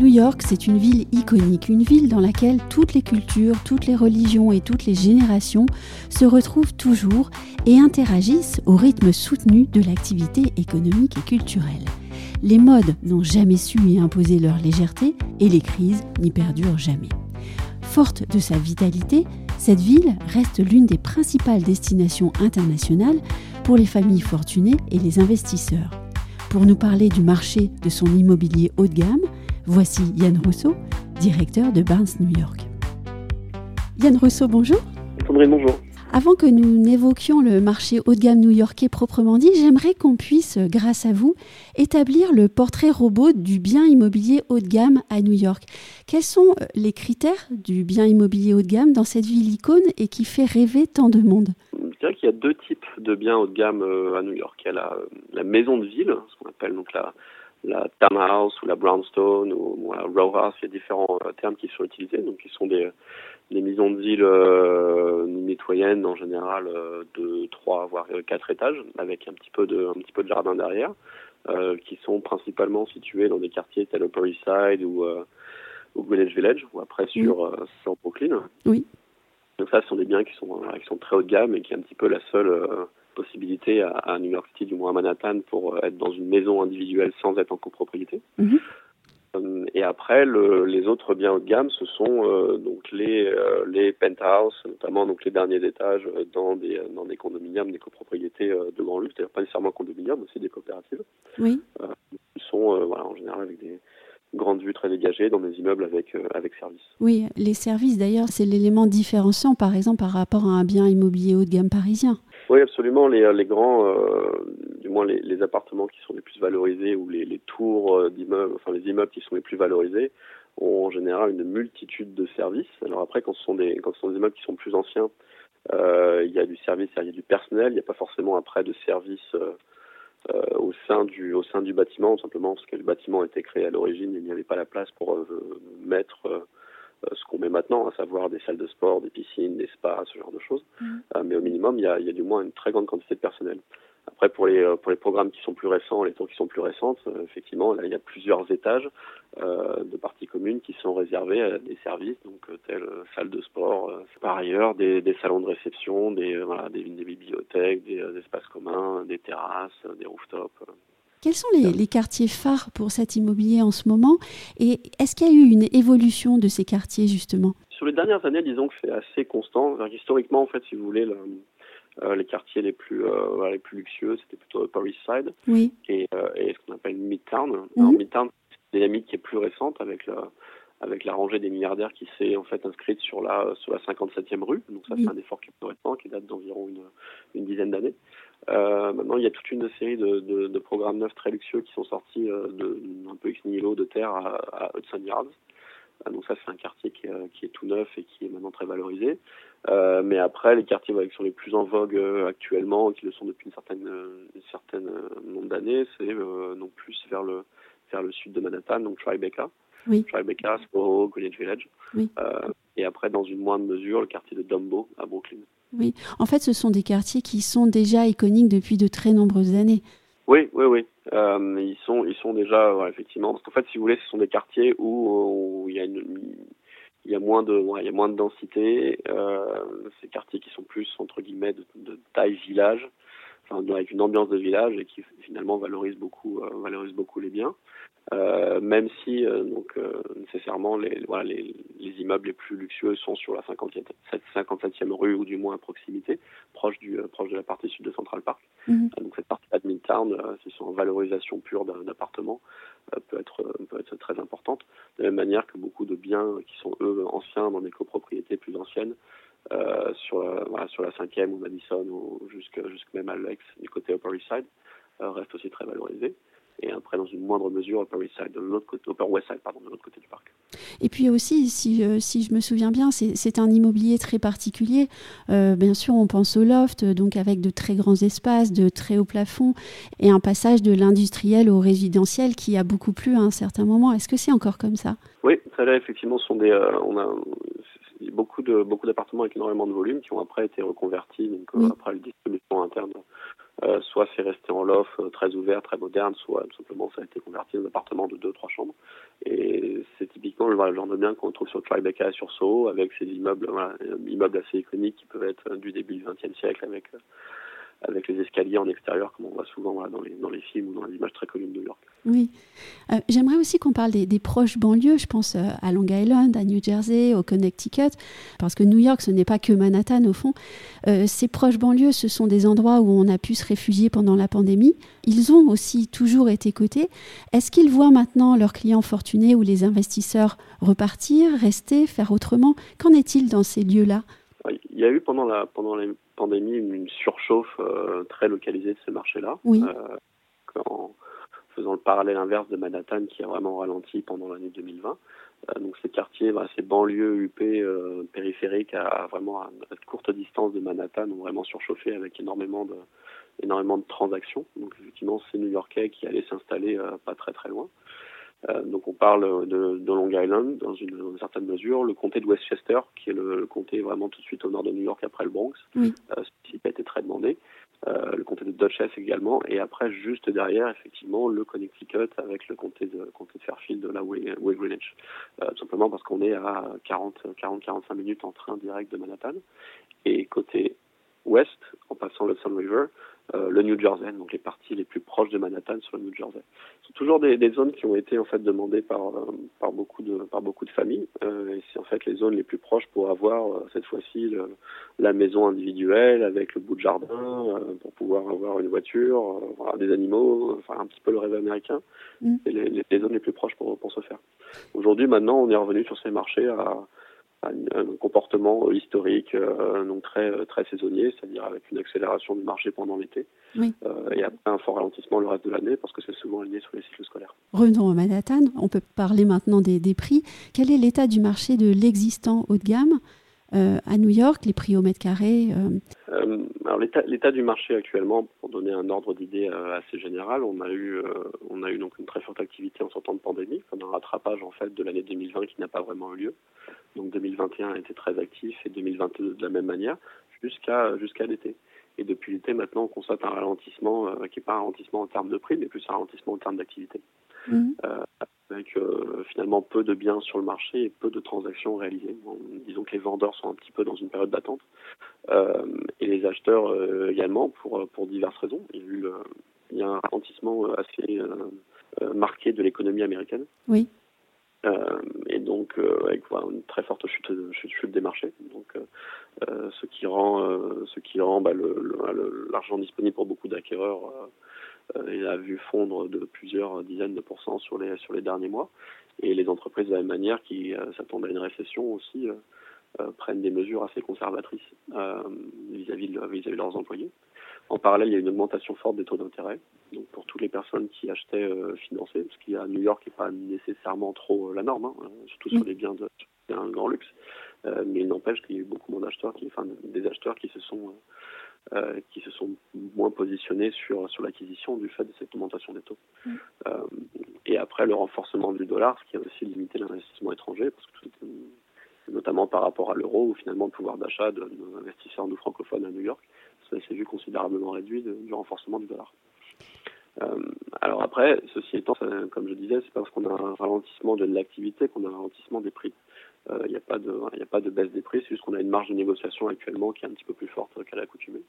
New York, c'est une ville iconique, une ville dans laquelle toutes les cultures, toutes les religions et toutes les générations se retrouvent toujours et interagissent au rythme soutenu de l'activité économique et culturelle. Les modes n'ont jamais su y imposer leur légèreté et les crises n'y perdurent jamais. Forte de sa vitalité, cette ville reste l'une des principales destinations internationales pour les familles fortunées et les investisseurs. Pour nous parler du marché de son immobilier haut de gamme, Voici Yann Rousseau, directeur de Barnes New York. Yann Rousseau, bonjour. Sandrine, bonjour. Avant que nous n'évoquions le marché haut de gamme new-yorkais proprement dit, j'aimerais qu'on puisse, grâce à vous, établir le portrait robot du bien immobilier haut de gamme à New York. Quels sont euh, les critères du bien immobilier haut de gamme dans cette ville icône et qui fait rêver tant de monde? Je dirais qu'il y a deux types de biens haut de gamme euh, à New York. Il y a la, la maison de ville, ce qu'on appelle donc la, la townhouse ou la brownstone ou, la row house, il y a différents euh, termes qui sont utilisés, donc qui sont des, des maisons de ville euh, mitoyennes en général euh, de trois voire quatre étages avec un petit peu de un petit peu de jardin derrière, euh, qui sont principalement situés dans des quartiers tels Upper East Side ou ou Greenwich Village ou après sur sur Brooklyn. Oui. Donc ça, ce sont des biens qui sont qui sont très haut de gamme et qui est un petit peu la seule possibilité à, New York City, du moins à Manhattan, pour euh, être dans une maison individuelle sans être en copropriété. Mhm. Euh, et après, le, les autres biens haut de gamme, ce sont euh, donc les les penthouses, notamment donc les derniers étages dans des dans des condominiums, des copropriétés de grand luxe, c'est-à-dire pas nécessairement condominiums, mais aussi des coopératives. Oui. Ils sont voilà en général avec des grandes vues très dégagées dans des immeubles avec avec service. Oui, les services d'ailleurs, c'est l'élément différenciant par exemple par rapport à un bien immobilier haut de gamme parisien. Oui, absolument. Les, les grands, euh, du moins les, appartements qui sont les plus valorisés ou les, tours euh, d'immeubles, enfin les immeubles qui sont les plus valorisés, ont en général une multitude de services. Alors après, quand ce sont des, quand ce sont des immeubles qui sont plus anciens, euh, il y a du service, il y a du personnel, il n'y a pas forcément après de service euh, euh, au sein du au sein du bâtiment, simplement parce que le bâtiment a été créé à l'origine, il n'y avait pas la place pour euh, mettre euh, ce qu'on met maintenant, à savoir des salles de sport, des piscines, des spas, ce genre de choses. Mm. Euh, mais au minimum, il y a, il y a du moins une très grande quantité de personnel. Après, pour les, euh, pour les programmes qui sont plus récents, les tours qui sont plus récentes, effectivement, là, il y a plusieurs étages euh, de parties communes qui sont réservés à des services, donc telles salles de sport, par ailleurs, des, des, salons de réception, des, voilà, des, des bibliothèques, des, espaces communs, des terrasses, des rooftops. Quels sont les, quartiers phares pour cet immobilier en ce moment Et est-ce qu'il y a eu une évolution de ces quartiers justement? Sur les dernières années, disons que c'est assez constant. Historiquement, en fait, si vous voulez, euh, les quartiers les plus euh, les plus luxueux, c'était plutôt Upper East Side oui. et, euh, et, ce qu'on appelle Midtown. Mhm. Midtown, c'est une dynamique qui est plus récente avec la avec la rangée des milliardaires qui s'est en fait inscrite sur la sur la 57e rue. Donc ça, c'est un effort qui est plus récent, qui date d'environ une, une dizaine d'années. Euh, maintenant, il y a toute une série de, de, de, programmes neufs très luxueux qui sont sortis euh, de, un peu ex nihilo de terre à, à Hudson Yards. Euh, donc ça, c'est un quartier qui, euh, qui, est tout neuf et qui est maintenant très valorisé. Euh, mais après, les quartiers qui sont les plus en vogue actuellement, qui le sont depuis une certaine, une certaine nombre d'années, c'est donc plus vers le vers le sud de Manhattan, donc Tribeca. Oui. Tribeca, Soho, Greenwich Village. Oui. et après, dans une moindre mesure, le quartier de Dumbo à Brooklyn. Oui, en fait, ce sont des quartiers qui sont déjà iconiques depuis de très nombreuses années. Oui, oui, oui. Euh, ils sont, ils sont déjà, effectivement. Parce qu'en fait, si vous voulez, ce sont des quartiers où, il y a moins de, moins de densité. Euh, ces quartiers qui sont plus entre guillemets de taille village, enfin avec une ambiance de village et qui finalement valorisent beaucoup, euh, valorisent beaucoup les biens. Euh, même si euh, donc euh, nécessairement les, voilà, les, les, immeubles les plus luxueux sont sur la 57, 57e rue ou du moins à proximité, proche du proche de la partie sud de Central Park. Mmh. donc cette partie de Midtown, c'est son valorisation pure d'appartements peut être peut être très importante. De la même manière que beaucoup de biens qui sont eux anciens dans des copropriétés plus anciennes euh, sur voilà, sur la 5e ou Madison ou jusque jusque même à l'Ex du côté Upper East Side euh, restent aussi très valorisés. et après dans une moindre mesure Upper West Side, de l'autre côté, Upper West Side, pardon, de l'autre côté du parc. Et puis aussi, si, si je me souviens bien, c'est un immobilier très particulier. Euh, bien sûr, on pense au loft, donc avec de très grands espaces, de très hauts plafonds, et un passage de l'industriel au résidentiel qui a beaucoup plu à un certain moment. Est-ce que c'est encore comme ça? Oui, ça là effectivement sont des, euh, on a beaucoup de beaucoup d'appartements avec énormément de volume qui ont après été reconvertis donc euh, après la distribution interne euh, soit c'est resté en loft euh, très ouvert, très moderne, soit tout simplement ça a été converti en appartement de deux trois chambres. Et c'est typiquement le genre de bien qu'on trouve sur Tribeca et sur Soho, avec ces immeubles, voilà, immeubles assez iconiques qui peuvent être du début du XXe siècle, avec avec les escaliers en extérieur, comme on voit souvent dans, les, dans les films ou dans les images très connues de New York. Oui. Euh, j'aimerais aussi qu'on parle des, proches banlieues. Je pense euh, à Long Island, à New Jersey, au Connecticut, parce que New York, ce n'est pas que Manhattan au fond. Euh, ces proches banlieues, ce sont des endroits où on a pu se réfugier pendant la pandémie. Ils ont aussi toujours été cotés. Est-ce qu'ils voient maintenant leurs clients fortunés ou les investisseurs repartir, rester, faire autrement? Qu'en est-il dans ces lieux-là? Il y a eu pendant la, pendant les pandémie une surchauffe euh, très localisée de ces marchés-là. Euh, en faisant le parallèle inverse de Manhattan qui a vraiment ralenti pendant l'année 2020. Euh, donc ces quartiers, ces banlieues UP périphériques à, vraiment à, courte distance de Manhattan ont vraiment surchauffé avec énormément de, énormément de transactions. Donc effectivement, c'est New-Yorkais qui allaient s'installer pas très très loin. Euh, donc on parle de, de, Long Island dans une, certaine mesure, le comté de Westchester, qui est le, comté vraiment tout de suite au nord de New York après le Bronx, oui. euh, ce qui a été très demandé. Euh, le comté de Dutchess également, et après juste derrière effectivement le Connecticut avec le comté de comté de Fairfield, là où est, Greenwich, tout simplement parce qu'on est à 40-45 minutes en train direct de Manhattan. Et côté ouest, en passant le Sun River, le New Jersey, donc les parties les plus proches de Manhattan sur le New Jersey. Ce sont toujours des, des, zones qui ont été en fait demandées par euh, par beaucoup de par beaucoup de familles. Euh, et c'est en fait les zones les plus proches pour avoir euh, cette fois-ci la maison individuelle avec le bout de jardin pour pouvoir avoir une voiture, des animaux, enfin un petit peu le rêve américain. Mm. C'est les, les, zones les plus proches pour pour se faire. Aujourd'hui, maintenant, on est revenu sur ces marchés à un comportement historique, euh, donc très très saisonnier, c'est-à-dire avec une accélération du marché pendant l'été, oui. euh, et après un fort ralentissement le reste de l'année parce que c'est souvent aligné sur les cycles scolaires. Revenons à Manhattan, on peut parler maintenant des, des prix. Quel est l'état du marché de l'existant haut de gamme? Euh, à New York, les prix au mètre carré euh... euh alors l'état du marché actuellement, pour donner un ordre d'idée assez général, on a eu on a eu donc une très forte activité en sortant de pandémie, comme un rattrapage en fait de l'année 2020 qui n'a pas vraiment eu lieu. Donc 2021 a été très actif et 2022 de la même manière jusqu'à jusqu'à l'été. Et depuis l'été, maintenant, on constate un ralentissement euh, qui n'est pas un ralentissement en termes de prix, mais plus un ralentissement en termes d'activité. Mmh. Euh, avec euh, finalement peu de biens sur le marché et peu de transactions réalisées. Bon, disons que les vendeurs sont un petit peu dans une période d'attente euh, et les acheteurs euh, également pour pour diverses raisons. Il y a, eu il y a un ralentissement assez marqué de l'économie américaine. Oui. Et donc avec voilà, une très forte chute, chute, chute des marchés. Euh, ce qui rend, ce qui rend bah, l'argent disponible pour beaucoup d'acquéreurs il a vu fondre de plusieurs dizaines de pourcents sur les sur les derniers mois. Et les entreprises de la même manière qui s'attendent à une récession aussi prennent des mesures assez conservatrices vis-à-vis de, vis -vis de leurs employés. En parallèle, il y a une augmentation forte des taux d'intérêt. Donc pour toutes les personnes qui achetaient euh, financés, qu'il y a New York qui n'est pas nécessairement trop euh, la norme, hein, surtout sur les biens de un grand luxe. Euh, mais il n'empêche qu'il y a eu beaucoup moins d'acheteurs, qui, enfin des acheteurs qui se sont euh, qui se sont moins positionnés sur sur l'acquisition du fait de cette augmentation des taux. Mm. Euh, et après le renforcement du dollar, ce qui a aussi limité l'investissement étranger, parce que tout, notamment par rapport à l'euro, où finalement le pouvoir d'achat de nos investisseurs nous francophones à New York ça s'est vu considérablement réduit de, du renforcement du dollar. Euh, alors après, ceci étant, ça, comme je disais, c'est parce qu'on a un ralentissement de l'activité qu'on a un ralentissement des prix. Il euh, n'y a pas de, a pas de baisse des prix, c'est juste qu'on a une marge de négociation actuellement qui est un petit peu plus forte qu'à l'accoutumée.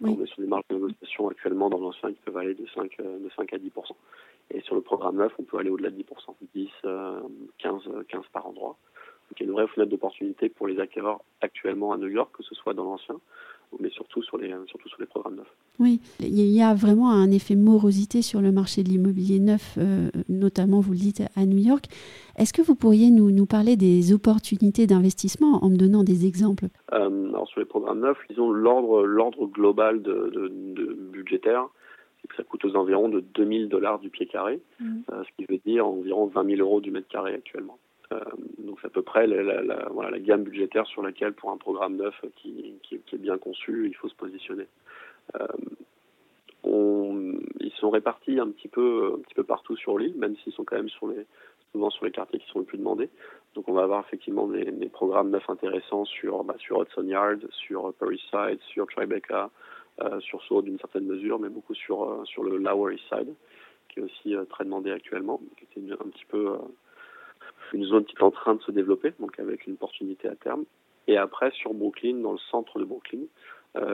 Oui. On est sur des marges de négociation actuellement dans l'ancien qui peuvent aller de 5, de 5 à 10% Et sur le programme 9, on peut aller au-delà de 10 10, 15, 15% par endroit. Donc il y a une vraie fenêtre d'opportunité pour les acquéreurs actuellement à New York, que ce soit dans l'ancien mais surtout sur les, surtout sur les programmes neufs. Oui, il y a vraiment un effet morosité sur le marché de l'immobilier neuf, euh, notamment, vous le dites, à New York. Est-ce que vous pourriez nous, nous parler des opportunités d'investissement en me donnant des exemples? Euh, Alors sur les programmes neufs, disons l'ordre, l'ordre global de, de, de budgétaire, Ça coûte aux environs de 2000 dollars du pied carré, mmh. ce qui veut dire environ 20 000 euros du mètre carré actuellement. Donc c'est à peu près la, gamme budgétaire sur laquelle, pour un programme neuf qui, est bien conçu, il faut se positionner. On, ils sont répartis un petit peu, un petit peu partout sur l'île, même s'ils sont quand même souvent sur les quartiers qui sont les plus demandés. Donc on va avoir effectivement des, programmes neufs intéressants sur, bah, Hudson Yard, sur Paris Side, sur Tribeca, euh, sur Sault d'une certaine mesure, mais beaucoup sur, euh, sur le Lower East Side, qui est aussi euh, très demandé actuellement, qui est un petit peu euh, une zone qui est en train de se développer, donc avec une opportunité à terme. Et après sur Brooklyn, dans le centre de Brooklyn,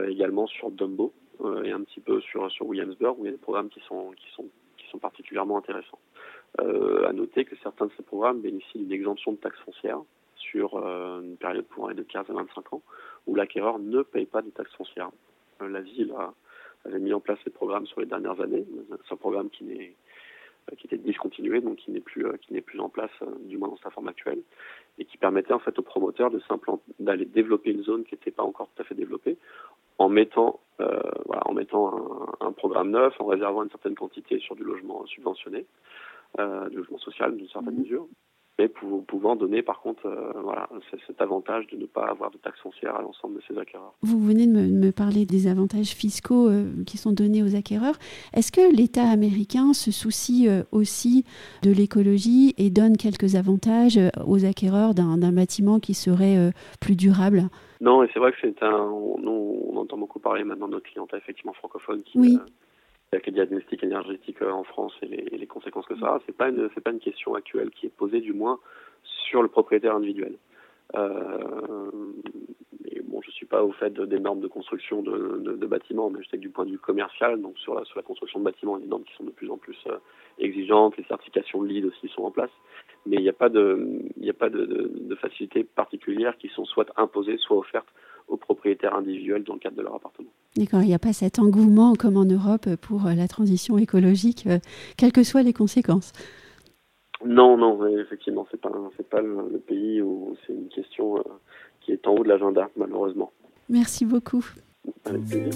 également sur Dumbo, euh, et un petit peu sur, sur Williamsburg où il y a des programmes qui sont, qui sont, qui sont particulièrement intéressants. Euh, à noter que certains de ces programmes bénéficient d'une exemption de taxes foncières sur euh, une période aller de 15 à 25 ans, où l'acquéreur ne paye pas de taxes foncières. Euh, la ville avait mis en place ces programmes sur les dernières années. C'est un programme qui n'est euh, qui était discontinué, donc qui n'est plus euh, qui n'est plus en place, euh, du moins dans sa forme actuelle, et qui permettait en fait aux promoteurs de d'aller développer une zone qui n'était pas encore tout à fait développée, en mettant euh, voilà, en mettant un, un, programme neuf, en réservant une certaine quantité sur du logement subventionné, euh, du logement social d'une certaine mmh. mesure, mais pour, pouvant donner par contre euh, voilà, cet avantage de ne pas avoir de taxes foncières à l'ensemble de ces acquéreurs. Vous venez de me, me parler des avantages fiscaux euh, qui sont donnés aux acquéreurs. Est-ce que l'État américain se soucie euh, aussi de l'écologie et donne quelques avantages aux acquéreurs d'un bâtiment qui serait plus durable? Non, et c'est vrai que c'est un. On entend beaucoup parler maintenant de notre clientèle effectivement francophone qui. Oui. Euh, avec les diagnostics énergétiques en France et les, conséquences que ça a, c'est pas une c'est pas une question actuelle qui est posée du moins sur le propriétaire individuel. Euh, et bon, je suis pas au fait de, des normes de construction de, de, de, bâtiments, mais je sais que du point de vue commercial, donc sur la, sur la construction de bâtiments, il y a des normes qui sont de plus en plus euh, exigeantes, les certifications LEED aussi sont en place, mais il n'y a pas de il n'y a pas de, de, de facilités particulières qui sont soit imposées, soit offertes aux propriétaires individuels dans le cadre de leur appartement. D'accord, il n'y a pas cet engouement comme en Europe pour euh, la transition écologique, euh, quelles que soient les conséquences. Non, non, effectivement, c'est pas c'est pas le, le, pays où c'est une question euh, qui est en haut de l'agenda, malheureusement. Merci beaucoup. Avec plaisir.